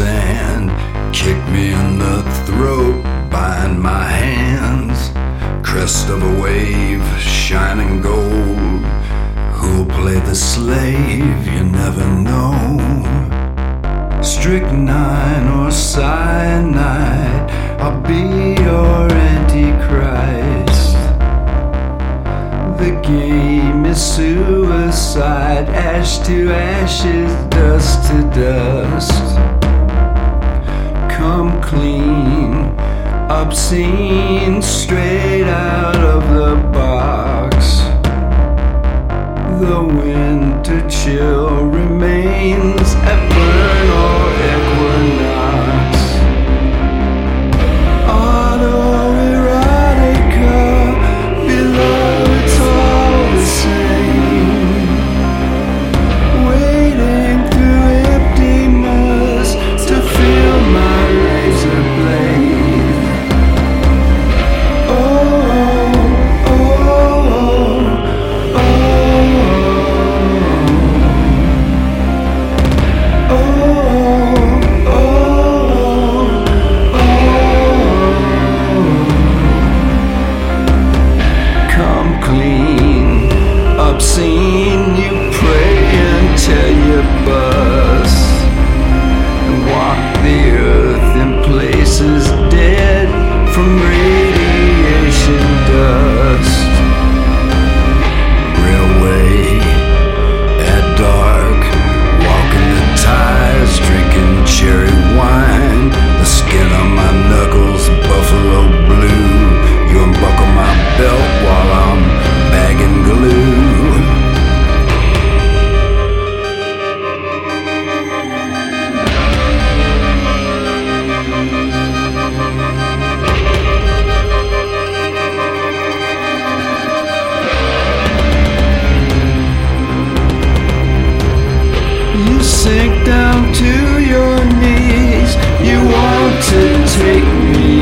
sand. Kick me in the throat, bind my hands. Crest of a wave, shining gold. Who'll play the slave? You never know. Strychnine or cyanide, I'll be your antichrist. The game is suicide, ash to ashes, dust to dust. Clean, obscene, straight out of the box. The winter chill to your knees. You want to take me